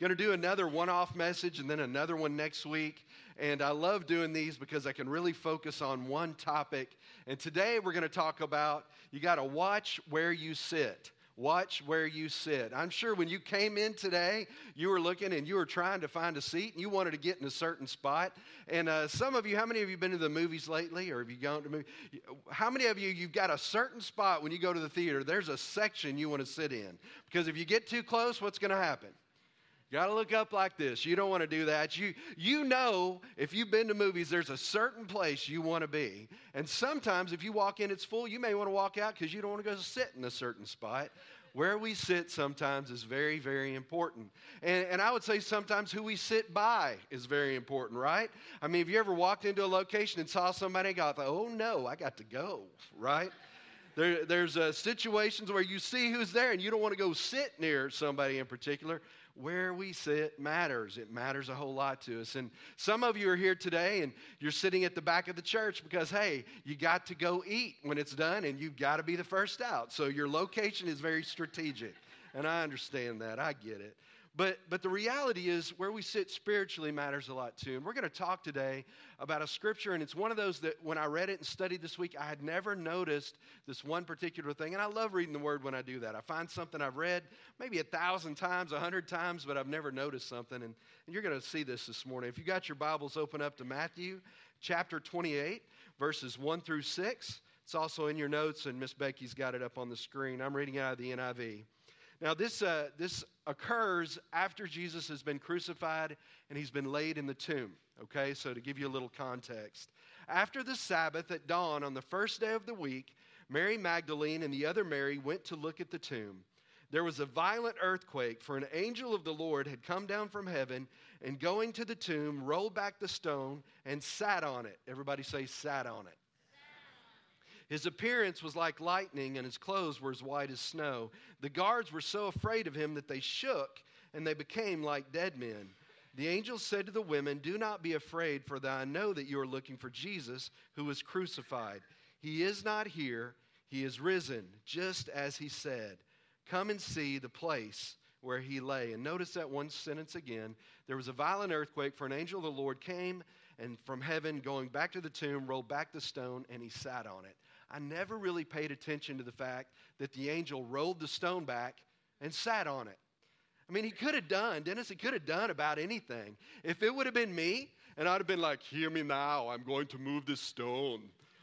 Going to do another one off message and then another one next week. And I love doing these because I can really focus on one topic. And today we're going to talk about you got to watch where you sit. Watch where you sit. I'm sure when you came in today, you were looking and you were trying to find a seat and you wanted to get in a certain spot. And uh, some of you, how many of you been to the movies lately or have you gone to movies? How many of you, you've got a certain spot when you go to the theater, there's a section you want to sit in? Because if you get too close, what's going to happen? Got to look up like this. You don't want to do that. You, you know, if you've been to movies, there's a certain place you want to be. And sometimes if you walk in, it's full, you may want to walk out because you don't want to go sit in a certain spot. Where we sit sometimes is very, very important. And, and I would say sometimes who we sit by is very important, right? I mean, have you ever walked into a location and saw somebody and got, oh no, I got to go, right? There, there's uh, situations where you see who's there and you don't want to go sit near somebody in particular where we sit matters. It matters a whole lot to us. And some of you are here today and you're sitting at the back of the church because, hey, you got to go eat when it's done and you've got to be the first out. So your location is very strategic. And I understand that. I get it. But, but the reality is, where we sit spiritually matters a lot too. And we're going to talk today about a scripture, and it's one of those that when I read it and studied this week, I had never noticed this one particular thing. And I love reading the word when I do that. I find something I've read maybe a thousand times, a hundred times, but I've never noticed something. And, and you're going to see this this morning. If you got your Bibles, open up to Matthew chapter 28, verses 1 through 6. It's also in your notes, and Miss Becky's got it up on the screen. I'm reading out of the NIV. Now, this, uh, this occurs after Jesus has been crucified and he's been laid in the tomb. Okay, so to give you a little context. After the Sabbath at dawn on the first day of the week, Mary Magdalene and the other Mary went to look at the tomb. There was a violent earthquake, for an angel of the Lord had come down from heaven and going to the tomb, rolled back the stone and sat on it. Everybody say, sat on it. His appearance was like lightning, and his clothes were as white as snow. The guards were so afraid of him that they shook, and they became like dead men. The angel said to the women, Do not be afraid, for I know that you are looking for Jesus, who was crucified. He is not here, he is risen, just as he said. Come and see the place where he lay. And notice that one sentence again. There was a violent earthquake, for an angel of the Lord came and from heaven, going back to the tomb, rolled back the stone, and he sat on it. I never really paid attention to the fact that the angel rolled the stone back and sat on it. I mean, he could have done, Dennis, he could have done about anything. If it would have been me, and I'd have been like, Hear me now, I'm going to move this stone.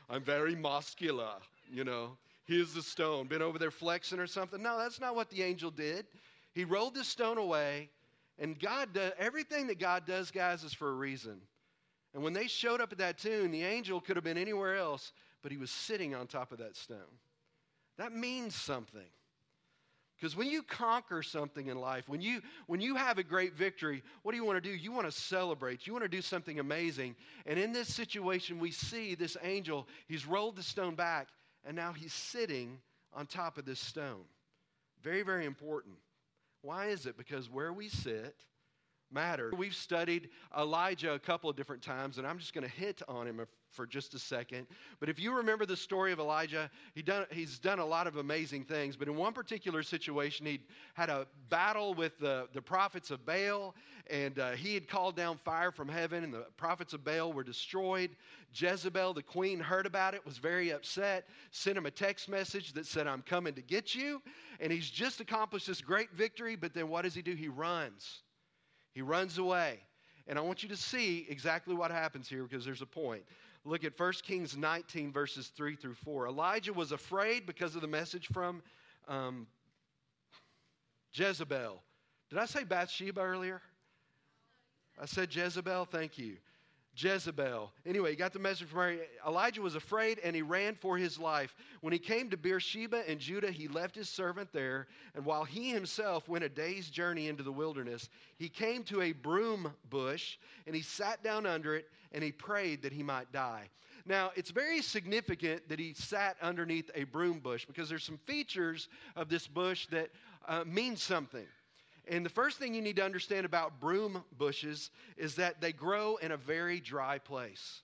I'm very muscular, you know. Here's the stone. Been over there flexing or something. No, that's not what the angel did. He rolled the stone away, and God does everything that God does, guys, is for a reason. And when they showed up at that tomb, the angel could have been anywhere else, but he was sitting on top of that stone. That means something. Because when you conquer something in life, when you, when you have a great victory, what do you want to do? You want to celebrate. You want to do something amazing. And in this situation, we see this angel, he's rolled the stone back, and now he's sitting on top of this stone. Very, very important. Why is it? Because where we sit matter. We've studied Elijah a couple of different times, and I'm just going to hit on him for just a second. But if you remember the story of Elijah, he done, he's done a lot of amazing things. But in one particular situation, he had a battle with the, the prophets of Baal, and uh, he had called down fire from heaven, and the prophets of Baal were destroyed. Jezebel, the queen, heard about it, was very upset, sent him a text message that said, I'm coming to get you. And he's just accomplished this great victory, but then what does he do? He runs. He runs away. And I want you to see exactly what happens here because there's a point. Look at 1 Kings 19, verses 3 through 4. Elijah was afraid because of the message from um, Jezebel. Did I say Bathsheba earlier? I said Jezebel. Thank you. Jezebel. Anyway, he got the message from her. Elijah was afraid and he ran for his life. When he came to Beersheba in Judah, he left his servant there. And while he himself went a day's journey into the wilderness, he came to a broom bush and he sat down under it and he prayed that he might die. Now, it's very significant that he sat underneath a broom bush because there's some features of this bush that uh, mean something. And the first thing you need to understand about broom bushes is that they grow in a very dry place.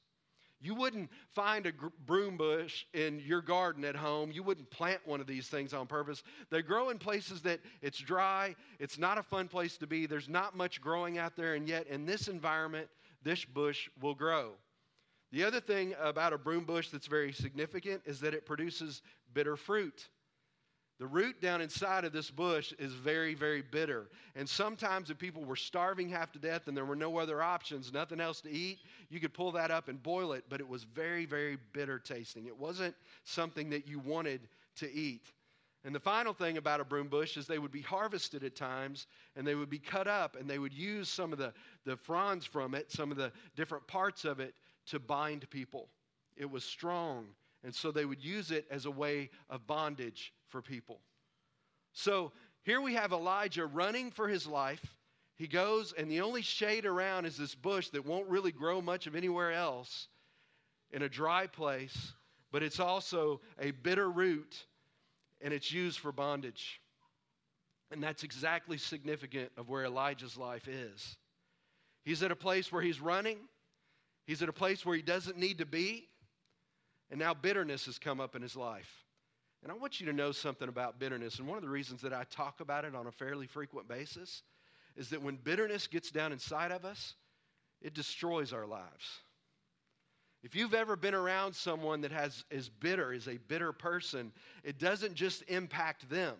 You wouldn't find a broom bush in your garden at home. You wouldn't plant one of these things on purpose. They grow in places that it's dry, it's not a fun place to be, there's not much growing out there, and yet in this environment, this bush will grow. The other thing about a broom bush that's very significant is that it produces bitter fruit. The root down inside of this bush is very, very bitter. And sometimes, if people were starving half to death and there were no other options, nothing else to eat, you could pull that up and boil it, but it was very, very bitter tasting. It wasn't something that you wanted to eat. And the final thing about a broom bush is they would be harvested at times and they would be cut up and they would use some of the, the fronds from it, some of the different parts of it, to bind people. It was strong. And so they would use it as a way of bondage for people. So here we have Elijah running for his life. He goes, and the only shade around is this bush that won't really grow much of anywhere else in a dry place, but it's also a bitter root and it's used for bondage. And that's exactly significant of where Elijah's life is. He's at a place where he's running, he's at a place where he doesn't need to be, and now bitterness has come up in his life. And I want you to know something about bitterness. And one of the reasons that I talk about it on a fairly frequent basis is that when bitterness gets down inside of us, it destroys our lives. If you've ever been around someone that has, is bitter, is a bitter person, it doesn't just impact them.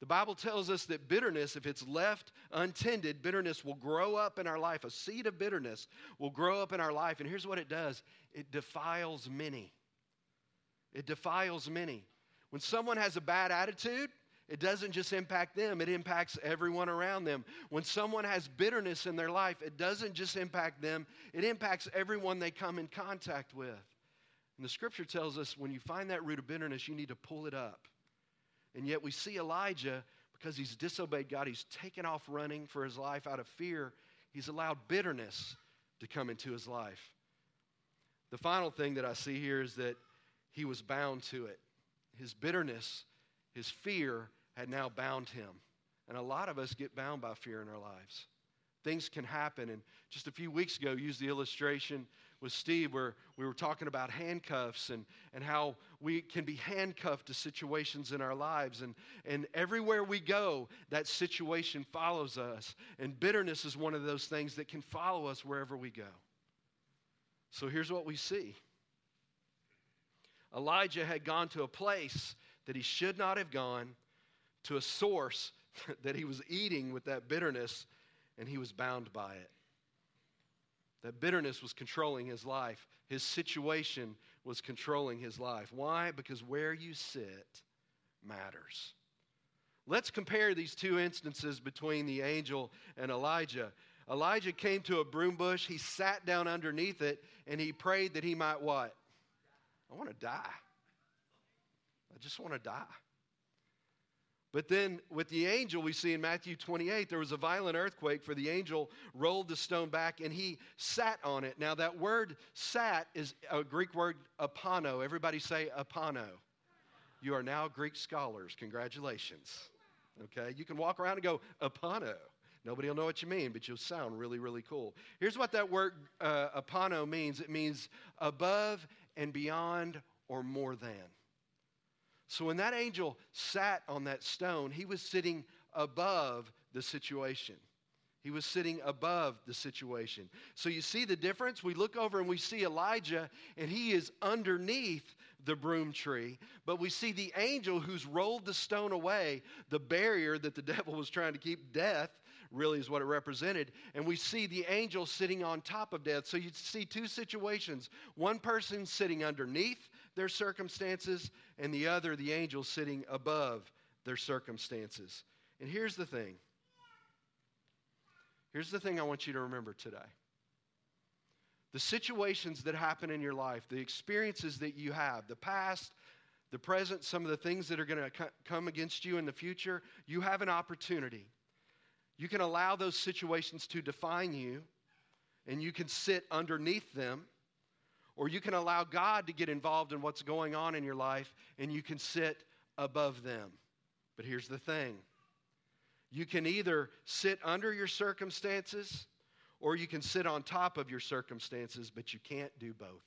The Bible tells us that bitterness, if it's left untended, bitterness will grow up in our life. A seed of bitterness will grow up in our life. And here's what it does it defiles many. It defiles many. When someone has a bad attitude, it doesn't just impact them, it impacts everyone around them. When someone has bitterness in their life, it doesn't just impact them, it impacts everyone they come in contact with. And the scripture tells us when you find that root of bitterness, you need to pull it up. And yet we see Elijah, because he's disobeyed God, he's taken off running for his life out of fear. He's allowed bitterness to come into his life. The final thing that I see here is that he was bound to it his bitterness, his fear had now bound him. And a lot of us get bound by fear in our lives. Things can happen. And just a few weeks ago, used the illustration with Steve where we were talking about handcuffs and, and how we can be handcuffed to situations in our lives. And, and everywhere we go, that situation follows us. And bitterness is one of those things that can follow us wherever we go. So here's what we see Elijah had gone to a place that he should not have gone, to a source that he was eating with that bitterness, and he was bound by it. That bitterness was controlling his life. His situation was controlling his life. Why? Because where you sit matters. Let's compare these two instances between the angel and Elijah. Elijah came to a broom bush, he sat down underneath it, and he prayed that he might what? I want to die. I just want to die. But then with the angel, we see in Matthew 28, there was a violent earthquake, for the angel rolled the stone back and he sat on it. Now, that word sat is a Greek word apano. Everybody say apano. You are now Greek scholars. Congratulations. Okay? You can walk around and go apano. Nobody will know what you mean, but you'll sound really, really cool. Here's what that word uh, apano means it means above and beyond or more than. So when that angel sat on that stone, he was sitting above the situation. He was sitting above the situation. So you see the difference? We look over and we see Elijah, and he is underneath the broom tree. But we see the angel who's rolled the stone away, the barrier that the devil was trying to keep death really is what it represented. And we see the angel sitting on top of death. So you see two situations one person sitting underneath their circumstances, and the other, the angel, sitting above their circumstances. And here's the thing here's the thing I want you to remember today. The situations that happen in your life, the experiences that you have, the past, the present, some of the things that are going to come against you in the future, you have an opportunity you can allow those situations to define you, and you can sit underneath them, or you can allow God to get involved in what's going on in your life, and you can sit above them. But here's the thing you can either sit under your circumstances, or you can sit on top of your circumstances, but you can't do both.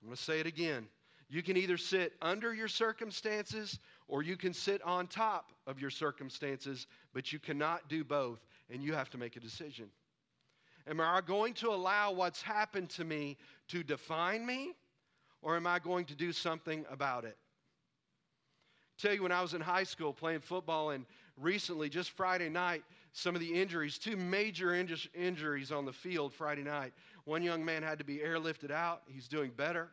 I'm going to say it again. You can either sit under your circumstances or you can sit on top of your circumstances, but you cannot do both, and you have to make a decision. Am I going to allow what's happened to me to define me, or am I going to do something about it? tell you when I was in high school playing football, and recently, just Friday night, some of the injuries, two major injuries on the field Friday night. One young man had to be airlifted out. He's doing better.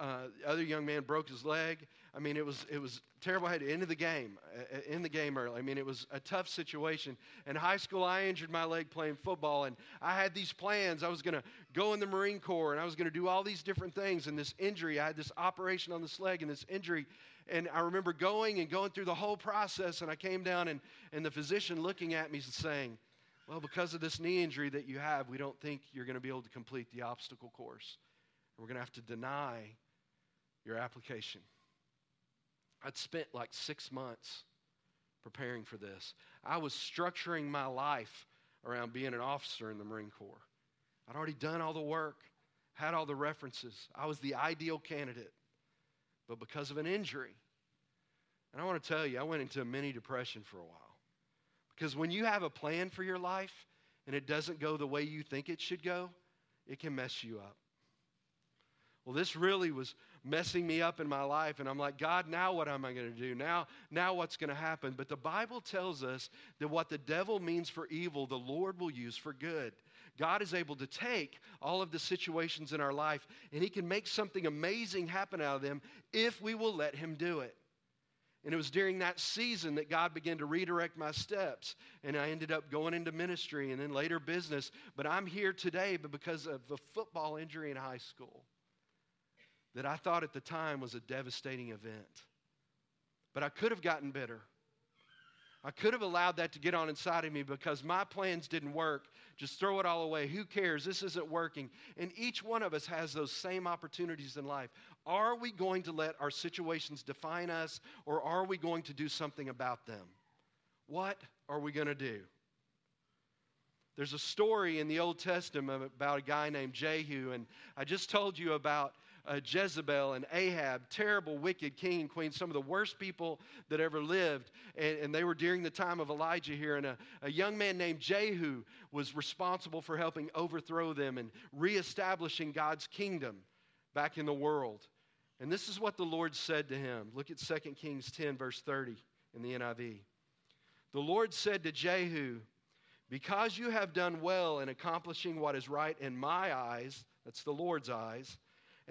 Uh, the other young man broke his leg. I mean, it was it was terrible. I had to end the game, uh, in the game early. I mean, it was a tough situation. In high school, I injured my leg playing football, and I had these plans. I was going to go in the Marine Corps, and I was going to do all these different things. And this injury, I had this operation on this leg, and this injury and I remember going and going through the whole process, and I came down, and, and the physician looking at me and saying, Well, because of this knee injury that you have, we don't think you're going to be able to complete the obstacle course. We're going to have to deny your application. I'd spent like six months preparing for this. I was structuring my life around being an officer in the Marine Corps. I'd already done all the work, had all the references. I was the ideal candidate but because of an injury. And I want to tell you, I went into a mini depression for a while. Because when you have a plan for your life and it doesn't go the way you think it should go, it can mess you up. Well, this really was messing me up in my life, and I'm like, God, now what am I going to do? Now, now what's going to happen? But the Bible tells us that what the devil means for evil, the Lord will use for good. God is able to take all of the situations in our life and He can make something amazing happen out of them if we will let Him do it. And it was during that season that God began to redirect my steps. And I ended up going into ministry and then later business. But I'm here today because of a football injury in high school that I thought at the time was a devastating event. But I could have gotten better. I could have allowed that to get on inside of me because my plans didn't work. Just throw it all away. Who cares? This isn't working. And each one of us has those same opportunities in life. Are we going to let our situations define us or are we going to do something about them? What are we going to do? There's a story in the Old Testament about a guy named Jehu, and I just told you about uh, Jezebel and Ahab, terrible, wicked king and queen, some of the worst people that ever lived. And, and they were during the time of Elijah here. And a, a young man named Jehu was responsible for helping overthrow them and reestablishing God's kingdom back in the world. And this is what the Lord said to him. Look at 2 Kings 10, verse 30 in the NIV. The Lord said to Jehu, Because you have done well in accomplishing what is right in my eyes, that's the Lord's eyes,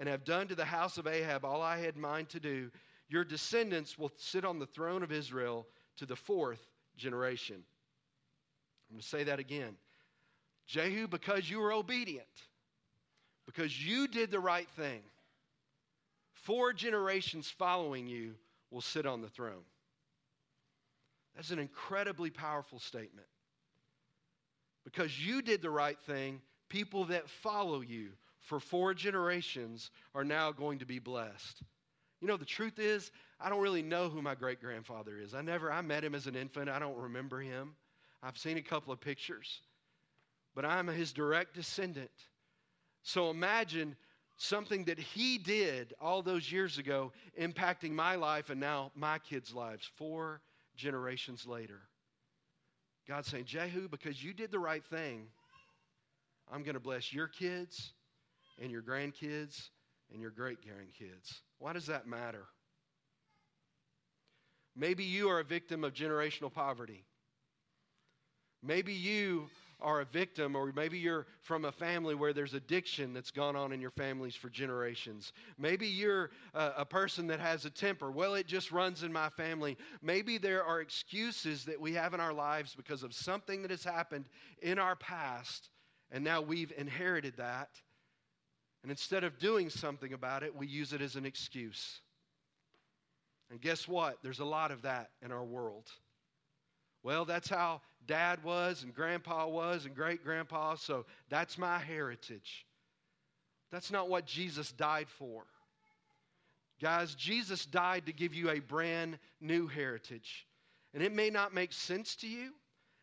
and have done to the house of Ahab all I had mind to do, your descendants will sit on the throne of Israel to the fourth generation. I'm going to say that again. Jehu, because you were obedient, because you did the right thing, four generations following you will sit on the throne. That's an incredibly powerful statement. Because you did the right thing, people that follow you for four generations are now going to be blessed. You know, the truth is, I don't really know who my great grandfather is. I never, I met him as an infant. I don't remember him. I've seen a couple of pictures, but I'm his direct descendant. So imagine something that he did all those years ago impacting my life and now my kids' lives four generations later. God's saying, Jehu, because you did the right thing, I'm going to bless your kids and your grandkids and your great grandkids. Why does that matter? Maybe you are a victim of generational poverty. Maybe you are a victim, or maybe you're from a family where there's addiction that's gone on in your families for generations. Maybe you're a, a, person that has a temper. Well, it just runs in my family. Maybe there are excuses that we have in our lives because of something that has happened in our past, and now we've inherited that. And instead of doing something about it, we use it as an excuse. And guess what? There's a lot of that in our world. Well, that's how dad was, and grandpa was, and great grandpa, so that's my heritage. That's not what Jesus died for. Guys, Jesus died to give you a brand new heritage. And it may not make sense to you,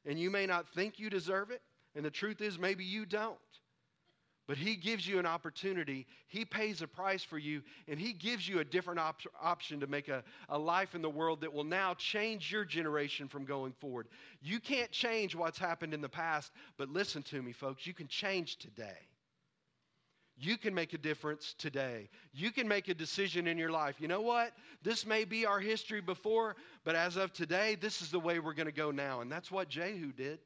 and you may not think you deserve it, and the truth is, maybe you don't. But He gives you an opportunity. He pays a price for you, and He gives you a different op- option to make a, a life in the world that will now change your generation from going forward. You can't change what's happened in the past, but listen to me, folks, you can change today. You can make a difference today. You can make a decision in your life. You know what? This may be our history before, but as of today, this is the way we're going to go now. And that's what Jehu did.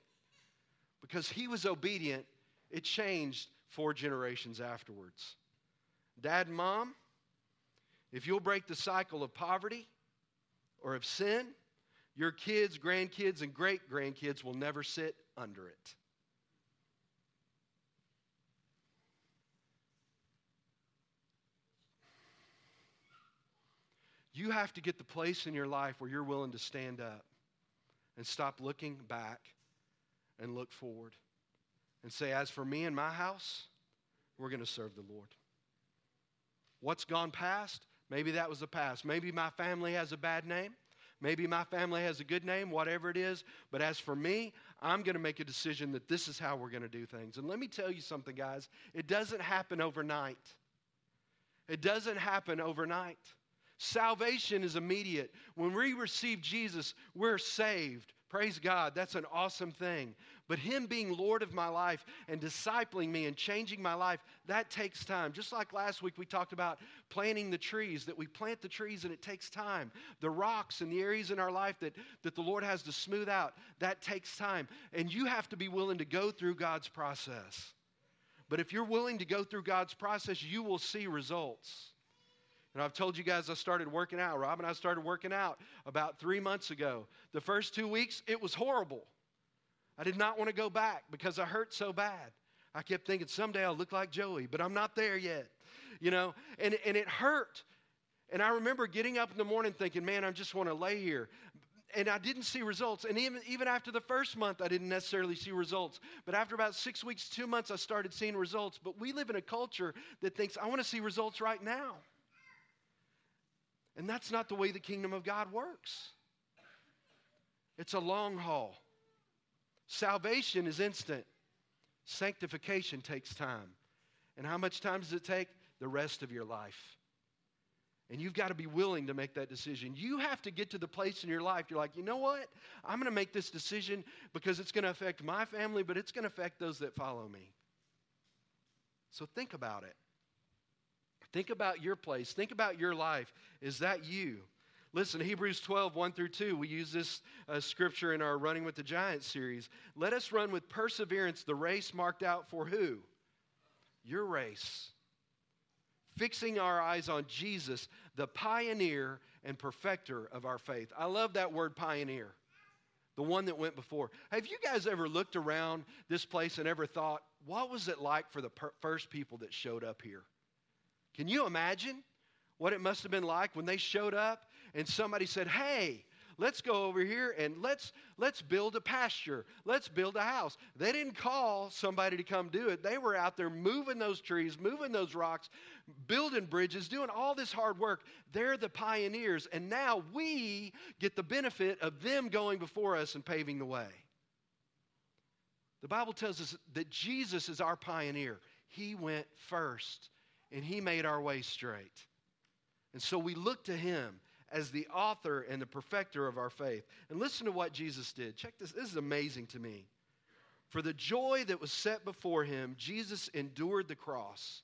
Because he was obedient, it changed four generations afterwards. Dad and mom, if you'll break the cycle of poverty or of sin, your kids, grandkids, and great grandkids will never sit under it. You have to get the place in your life where you're willing to stand up and stop looking back and look forward and say, As for me and my house, we're going to serve the Lord. What's gone past? Maybe that was the past. Maybe my family has a bad name. Maybe my family has a good name, whatever it is. But as for me, I'm going to make a decision that this is how we're going to do things. And let me tell you something, guys. It doesn't happen overnight. It doesn't happen overnight. Salvation is immediate. When we receive Jesus, we're saved. Praise God. That's an awesome thing. But Him being Lord of my life and discipling me and changing my life, that takes time. Just like last week we talked about planting the trees, that we plant the trees and it takes time. The rocks and the areas in our life that, that the Lord has to smooth out, that takes time. And you have to be willing to go through God's process. But if you're willing to go through God's process, you will see results. And I've told you guys I started working out. Rob and I started working out about three months ago. The first two weeks, it was horrible. I did not want to go back because I hurt so bad. I kept thinking someday I'll look like Joey, but I'm not there yet. You know, and, and it hurt. And I remember getting up in the morning thinking, man, I just want to lay here. And I didn't see results. And even, even after the first month, I didn't necessarily see results. But after about six weeks, two months, I started seeing results. But we live in a culture that thinks, I want to see results right now. And that's not the way the kingdom of God works. It's a long haul. Salvation is instant, sanctification takes time. And how much time does it take? The rest of your life. And you've got to be willing to make that decision. You have to get to the place in your life, you're like, you know what? I'm going to make this decision because it's going to affect my family, but it's going to affect those that follow me. So think about it. Think about your place. Think about your life. Is that you? Listen, Hebrews 12, 1 through 2, we use this uh, scripture in our Running with the Giants series. Let us run with perseverance the race marked out for who? Your race. Fixing our eyes on Jesus, the pioneer and perfecter of our faith. I love that word pioneer, the one that went before. Have you guys ever looked around this place and ever thought, what was it like for the per- first people that showed up here? Can you imagine what it must have been like when they showed up and somebody said, Hey, let's go over here and let's let's build a pasture. Let's build a house. They didn't call somebody to come do it. They were out there moving those trees moving those rocks building bridges doing all this hard work. They're the pioneers and now we get the benefit of them going before us and paving the way. The bible tells us that jesus is our pioneer. He went first and He made our way straight. And so we look to Him as the author and the perfecter of our faith. And listen to what Jesus did. Check this. This is amazing to me. For the joy that was set before him, Jesus endured the cross.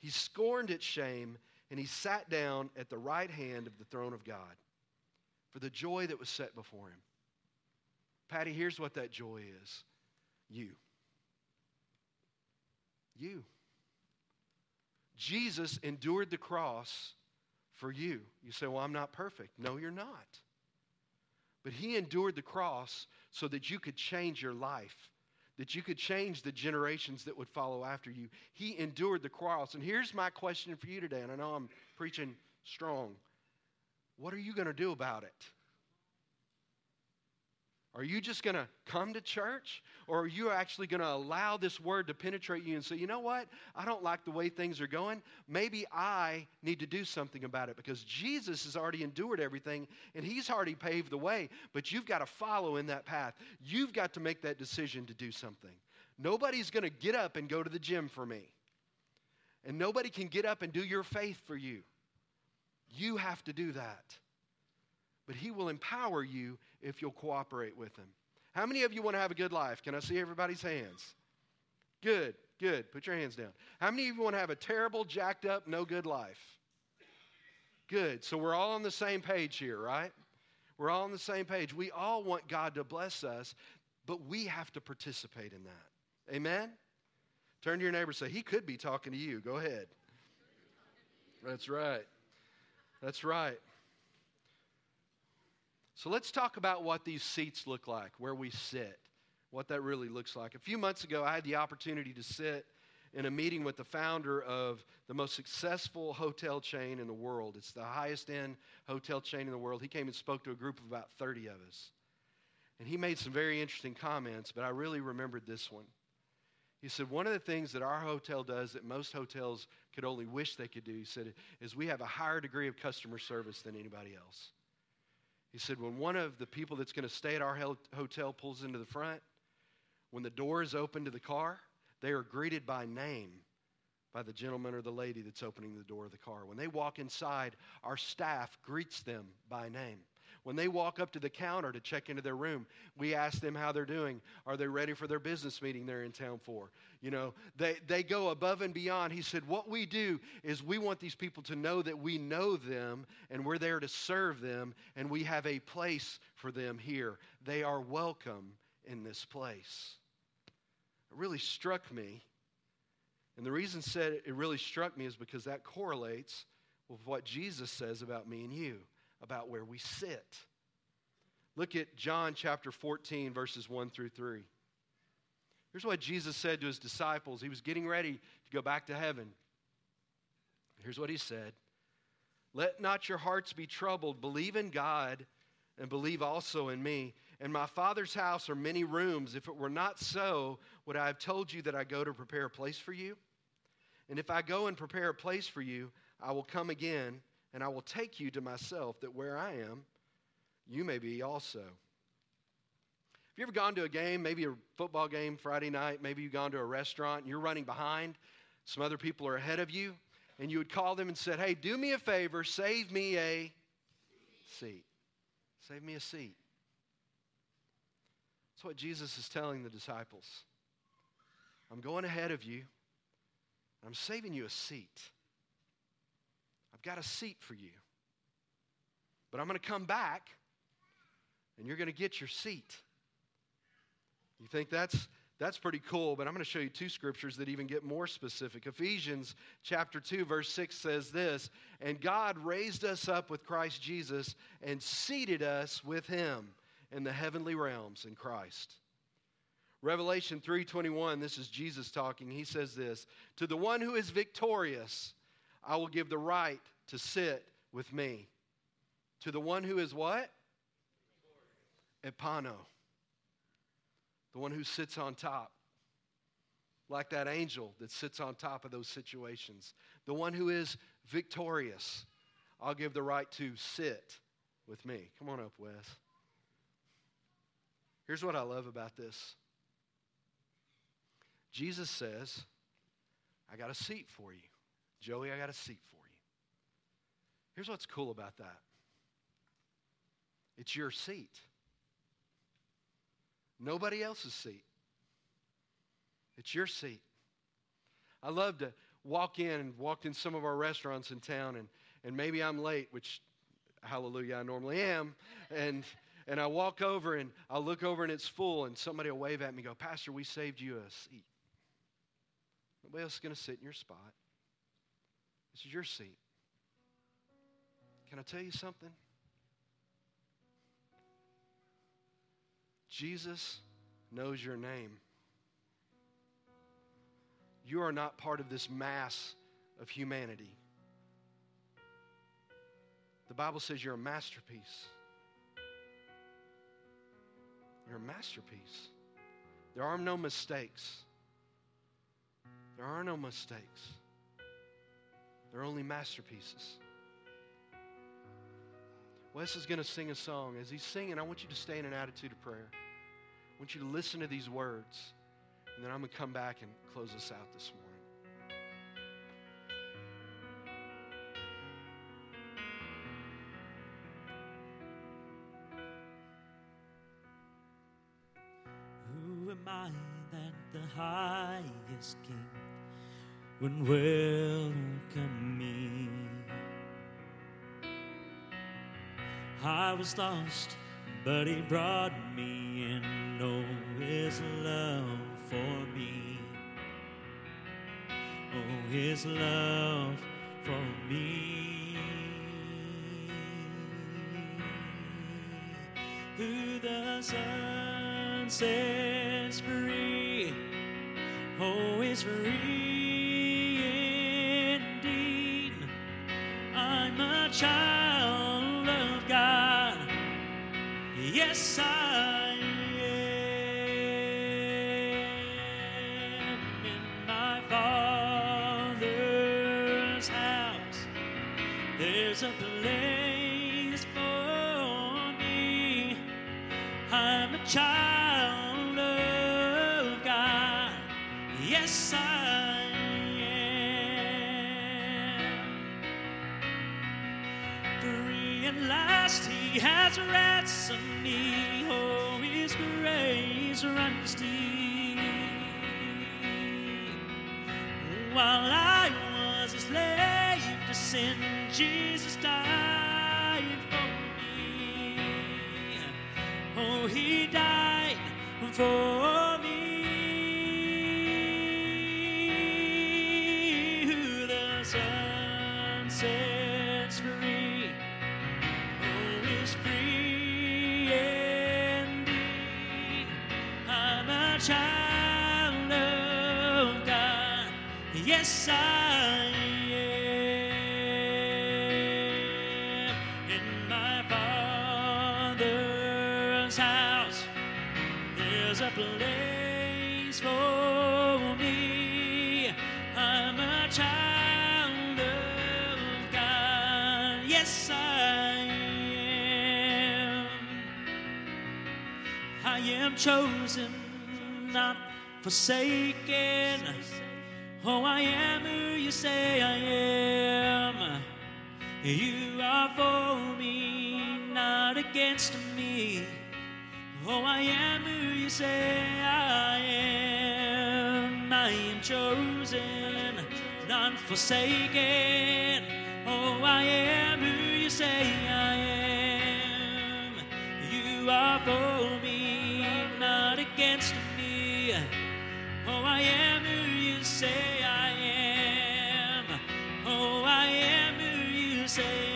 He scorned its shame, and he sat down at the right hand of the throne of God. For the joy that was set before him. Patty, here's what that joy is you. You. Jesus endured the cross for you. You say, Well, I'm not perfect. No, you're not. But He endured the cross so that you could change your life, that you could change the generations that would follow after you. He endured the cross. And here's my question for you today, and I know I'm preaching strong. What are you going to do about it? Are you just going to come to church? Or are you actually going to allow this word to penetrate you and say, you know what? I don't like the way things are going. Maybe I need to do something about it because Jesus has already endured everything and he's already paved the way. But you've got to follow in that path. You've got to make that decision to do something. Nobody's going to get up and go to the gym for me. And nobody can get up and do your faith for you. You have to do that. But He will empower you if you'll cooperate with Him. How many of you want to have a good life? Can I see everybody's hands? Good, good. Put your hands down. How many of you want to have a terrible, jacked up, no good life? Good. So we're all on the same page here, right? We're all on the same page. We all want God to bless us, but we have to participate in that. Amen? Turn to your neighbor and say, He could be talking to you. Go ahead. That's right. That's right. So let's talk about what these seats look like, where we sit, what that really looks like. A few months ago, I had the opportunity to sit in a meeting with the founder of the most successful hotel chain in the world. It's the highest end hotel chain in the world. He came and spoke to a group of about 30 of us. And he made some very interesting comments, but I really remembered this one. He said, One of the things that our hotel does that most hotels could only wish they could do, he said, is we have a higher degree of customer service than anybody else. He said, When one of the people that's going to stay at our hotel pulls into the front, when the door is open to the car, they are greeted by name by the gentleman or the lady that's opening the door of the car. When they walk inside, our staff greets them by name. When they walk up to the counter to check into their room, we ask them how they're doing. Are they ready for their business meeting they're in town for? You know, they, they go above and beyond. He said, What we do is we want these people to know that we know them and we're there to serve them and we have a place for them here. They are welcome in this place. It really struck me. And the reason said it really struck me is because that correlates with what Jesus says about me and you about where we sit. Look at John chapter 14, verses 1 through 3. Here's what Jesus said to his disciples. He was getting ready to go back to heaven. Here's what he said Let not your hearts be troubled. Believe in God and believe also in me. In my Father's house are many rooms. If it were not so, would I have told you that I go to prepare a place for you? And if I go and prepare a place for you, I will come again and I will take you to myself, that where I am, you may be also. Have you ever gone to a game, maybe a football game Friday night, maybe you've gone to a restaurant and you're running behind, some other people are ahead of you, and you would call them and said, Hey, do me a favor, save me a seat. Save me a seat. That's what Jesus is telling the disciples. I'm going ahead of you. I'm saving you a seat. I've got a seat for you. But I'm going to come back and you're going to get your seat. You think that's that's pretty cool, but I'm going to show you two scriptures that even get more specific. Ephesians chapter 2 verse 6 says this, "And God raised us up with Christ Jesus and seated us with him in the heavenly realms in Christ." Revelation 3:21, this is Jesus talking. He says this, "To the one who is victorious, I will give the right to sit with me. To the one who is what? Epano. The one who sits on top. Like that angel that sits on top of those situations. The one who is victorious. I'll give the right to sit with me. Come on up, Wes. Here's what I love about this Jesus says, I got a seat for you. Joey, I got a seat for you. Here's what's cool about that it's your seat, nobody else's seat. It's your seat. I love to walk in and walked in some of our restaurants in town, and, and maybe I'm late, which, hallelujah, I normally am. And, and I walk over and I look over and it's full, and somebody will wave at me go, Pastor, we saved you a seat. Nobody else is going to sit in your spot. This is your seat. Can I tell you something? Jesus knows your name. You are not part of this mass of humanity. The Bible says you're a masterpiece. You're a masterpiece. There are no mistakes. There are no mistakes. They're only masterpieces. Wes is going to sing a song. As he's singing, I want you to stay in an attitude of prayer. I want you to listen to these words. And then I'm going to come back and close us out this morning. Would welcome me? I was lost, but he brought me in. Oh, his love for me. Oh, his love for me. Who the Son sets free, oh, is free child of God. Yes, I am in my Father's house. There's a place for me. I'm a child of God. Yes, I at last, He has ransomed me. Oh, His grace runs deep. While I was a slave to sin, Jesus died for me. Oh, He died for am chosen, not forsaken. Oh, I am who you say I am. You are for me, not against me. Oh, I am who you say I am. I am chosen, not forsaken. Oh, I am who you say I am. You are for me, I am who you say I am. Oh, I am who you say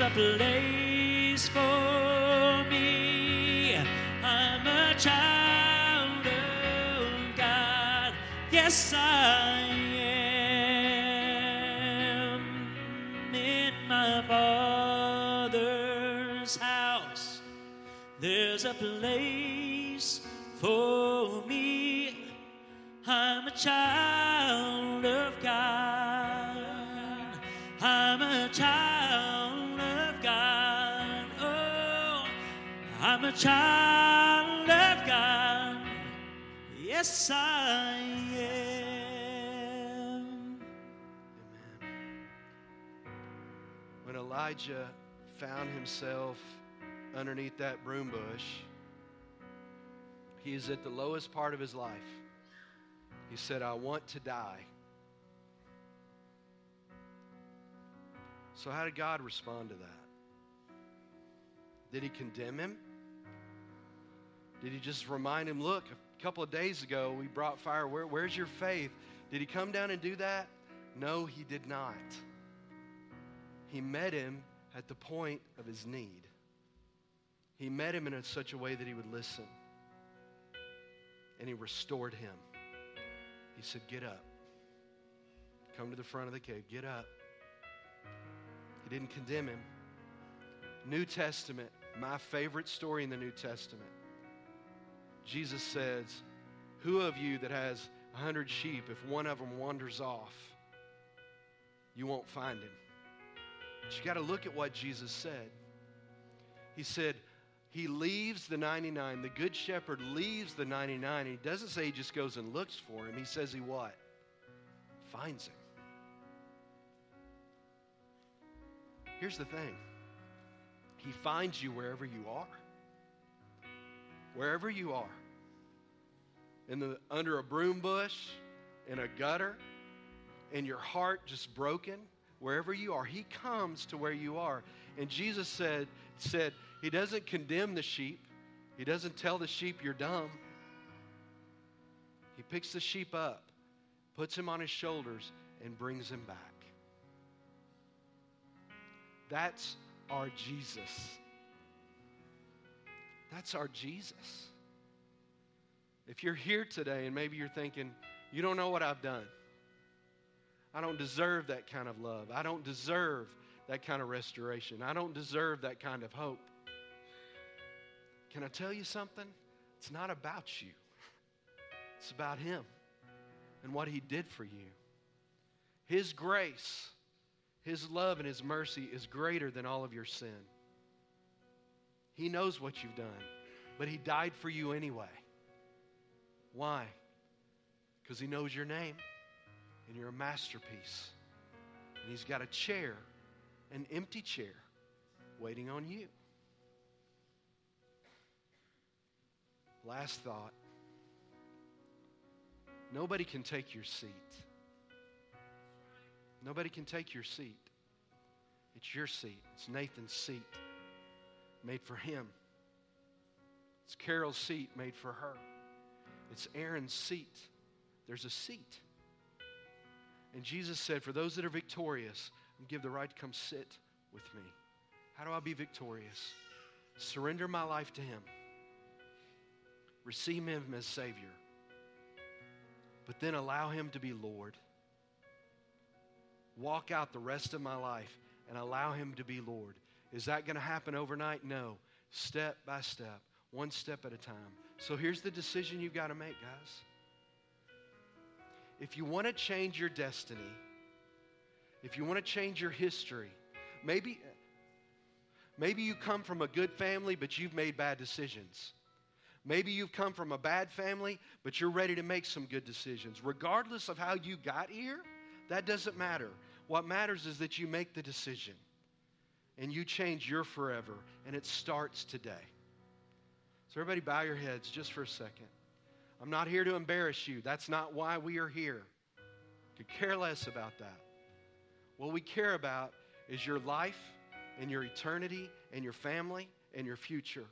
a place for me. I'm a child of God. Yes, I am in my Father's house. There's a place for me. I'm a child a child of God. Yes, I am. Amen. When Elijah found himself underneath that broom bush, he is at the lowest part of his life. He said, I want to die. So, how did God respond to that? Did he condemn him? Did he just remind him, look, a couple of days ago we brought fire. Where, where's your faith? Did he come down and do that? No, he did not. He met him at the point of his need. He met him in such a way that he would listen. And he restored him. He said, Get up. Come to the front of the cave. Get up. He didn't condemn him. New Testament, my favorite story in the New Testament. Jesus says, Who of you that has a hundred sheep, if one of them wanders off, you won't find him? But you got to look at what Jesus said. He said, He leaves the 99. The good shepherd leaves the 99. He doesn't say he just goes and looks for him. He says he what? Finds him. Here's the thing He finds you wherever you are. Wherever you are. In the, under a broom bush, in a gutter, in your heart just broken, wherever you are, He comes to where you are. And Jesus said, said He doesn't condemn the sheep, He doesn't tell the sheep you're dumb. He picks the sheep up, puts him on his shoulders, and brings him back. That's our Jesus. That's our Jesus. If you're here today and maybe you're thinking, you don't know what I've done, I don't deserve that kind of love, I don't deserve that kind of restoration, I don't deserve that kind of hope. Can I tell you something? It's not about you, it's about Him and what He did for you. His grace his love and His mercy is greater than all of your sin. He knows what you've done, but He died for you anyway. Why? Because He knows your name and you're a masterpiece. And He's got a chair, an empty chair, waiting on you. Last thought nobody can take your seat. Nobody can take your seat. It's your seat. It's Nathan's seat, made for him. It's Carol's seat, made for her. It's Aaron's seat. There's a seat. And Jesus said, For those that are victorious, I'm give the right to come sit with me. How do I be victorious? Surrender my life to Him, receive Him as Savior, but then allow Him to be Lord walk out the rest of my life and allow Him to be Lord. Is that going to happen overnight? No. Step by step, one step at a time. So here's the decision you've got to make, guys. If you want to change your destiny, if you want to change your history, maybe, maybe you come from a good family, but you've made bad decisions. Maybe you've come from a bad family, but you're ready to make some good decisions. Regardless of how you got here, that doesn't matter. What matters is that you make the decision and you change your forever, and it starts today. So, everybody, bow your heads just for a second. I'm not here to embarrass you. That's not why we are here. Could care less about that. What we care about is your life and your eternity and your family and your future.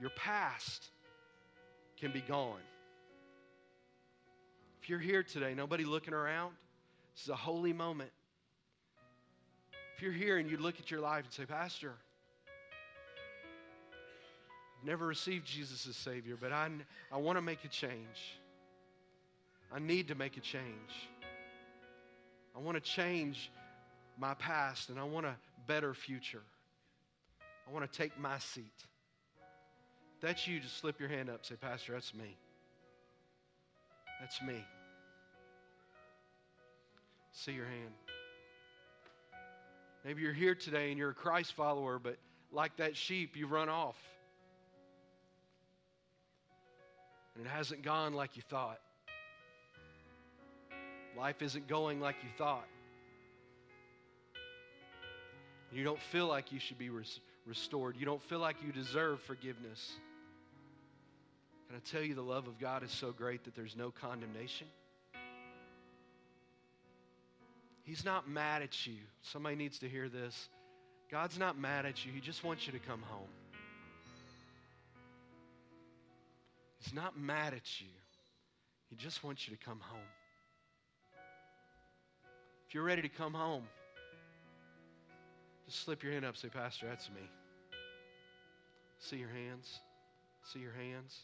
Your past can be gone. If you're here today, nobody looking around, this is a holy moment. If you're here and you look at your life and say, Pastor, I've never received Jesus as Savior, but I, I want to make a change. I need to make a change. I want to change my past and I want a better future. I want to take my seat. If that's you, just slip your hand up. Say, Pastor, that's me. That's me. See your hand. Maybe you're here today and you're a Christ follower, but like that sheep, you run off. And it hasn't gone like you thought. Life isn't going like you thought. You don't feel like you should be res- restored. You don't feel like you deserve forgiveness. Can I tell you the love of God is so great that there's no condemnation? He's not mad at you. Somebody needs to hear this. God's not mad at you. He just wants you to come home. He's not mad at you. He just wants you to come home. If you're ready to come home, just slip your hand up say, Pastor, that's me. See your hands? See your hands?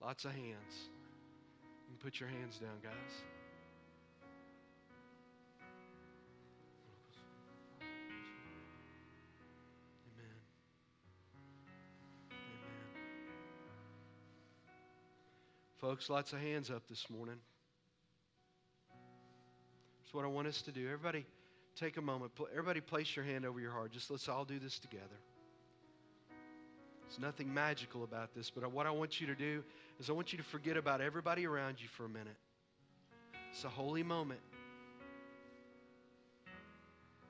Lots of hands. You can put your hands down, guys. Folks, lots of hands up this morning. That's what I want us to do. Everybody, take a moment. Everybody, place your hand over your heart. Just let's all do this together. There's nothing magical about this, but what I want you to do is I want you to forget about everybody around you for a minute. It's a holy moment.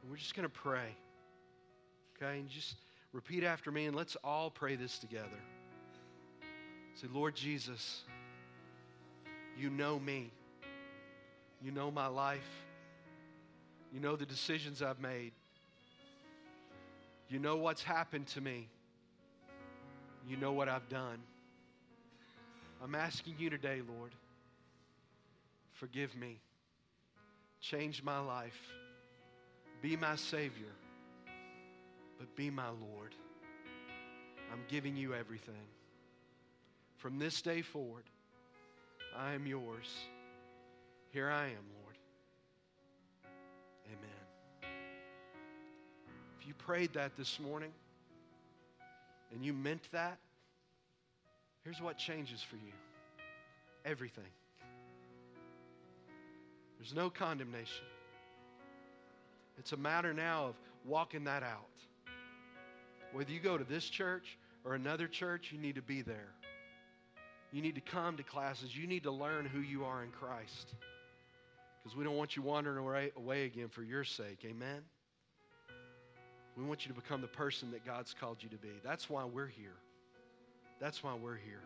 And we're just going to pray. Okay? And just repeat after me and let's all pray this together. Say, Lord Jesus, you know me. You know my life. You know the decisions I've made. You know what's happened to me. You know what I've done. I'm asking you today, Lord, forgive me. Change my life. Be my Savior, but be my Lord. I'm giving you everything. From this day forward, I am yours. Here I am, Lord. Amen. If you prayed that this morning and you meant that, here's what changes for you everything. There's no condemnation. It's a matter now of walking that out. Whether you go to this church or another church, you need to be there. You need to come to classes. You need to learn who you are in Christ. Because we don't want you wandering away, again for your sake. Amen? We want you to become the person that God's called you to be. That's why we're here. That's why we're here.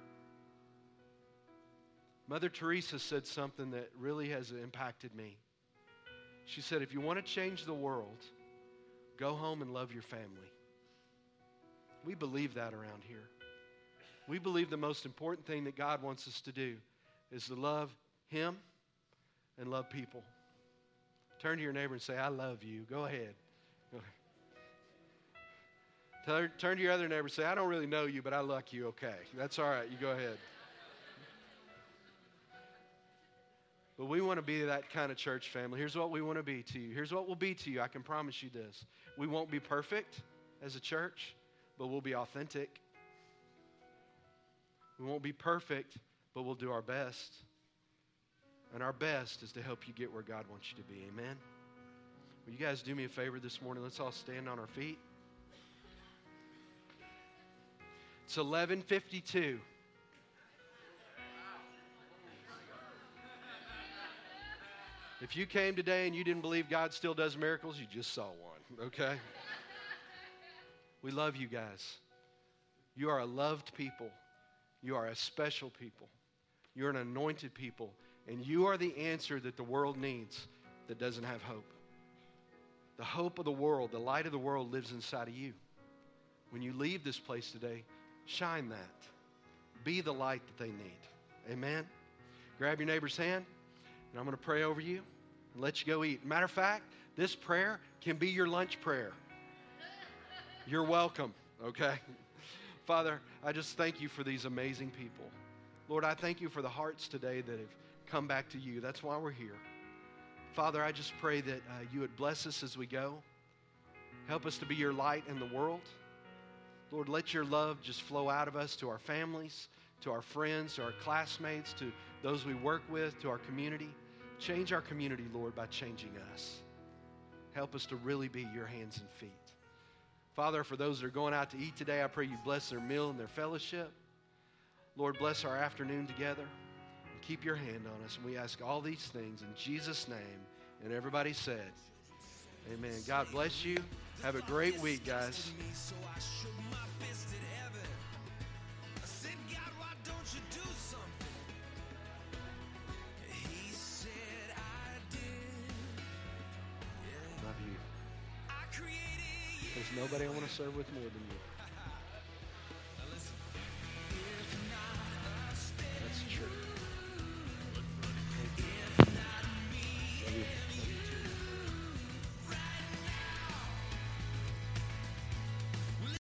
Mother Teresa said something that really has impacted me. She said, if you want to change the world, go home and love your family. We believe that around here. We believe the most important thing that God wants us to do is to love Him and love people. Turn to your neighbor and say, I love you. Go ahead. Go ahead. Turn to your other neighbor and say, I don't really know you, but I like you okay. That's all right. You go ahead. But we want to be that kind of church family. Here's what we want to be to you. Here's what we'll be to you. I can promise you this. We won't be perfect as a church, but we'll be authentic. We won't be perfect, but we'll do our best. And our best is to help you get where God wants you to be. Amen. Will you guys do me a favor this morning? Let's all stand on our feet. It's 1152. If you came today and you didn't believe God still does miracles, you just saw one, okay? we love you guys. You are a loved people. You are a special people. You're an anointed people. And you are the answer that the world needs that doesn't have hope. The hope of the world, the light of the world lives inside of you. When you leave this place today, shine that. Be the light that they need. Amen. Grab your neighbor's hand, and I'm going to pray over you and let you go eat. Matter of fact, this prayer can be your lunch prayer. You're welcome, okay? Father, I just thank you for these amazing people. Lord, I thank you for the hearts today that have come back to you. That's why we're here. Father, I just pray that uh, you would bless us as we go. Help us to be your light in the world. Lord, let your love just flow out of us to our families, to our friends, to our classmates, to those we work with, to our community. Change our community, Lord, by changing us. Help us to really be your hands and feet. Father, for those that are going out to eat today, I pray you bless their meal and their fellowship. Lord, bless our afternoon together and keep your hand on us. And we ask all these things in Jesus' name. And everybody said, Amen. God bless you. Have a great week, guys. Nobody I want to serve with more than you.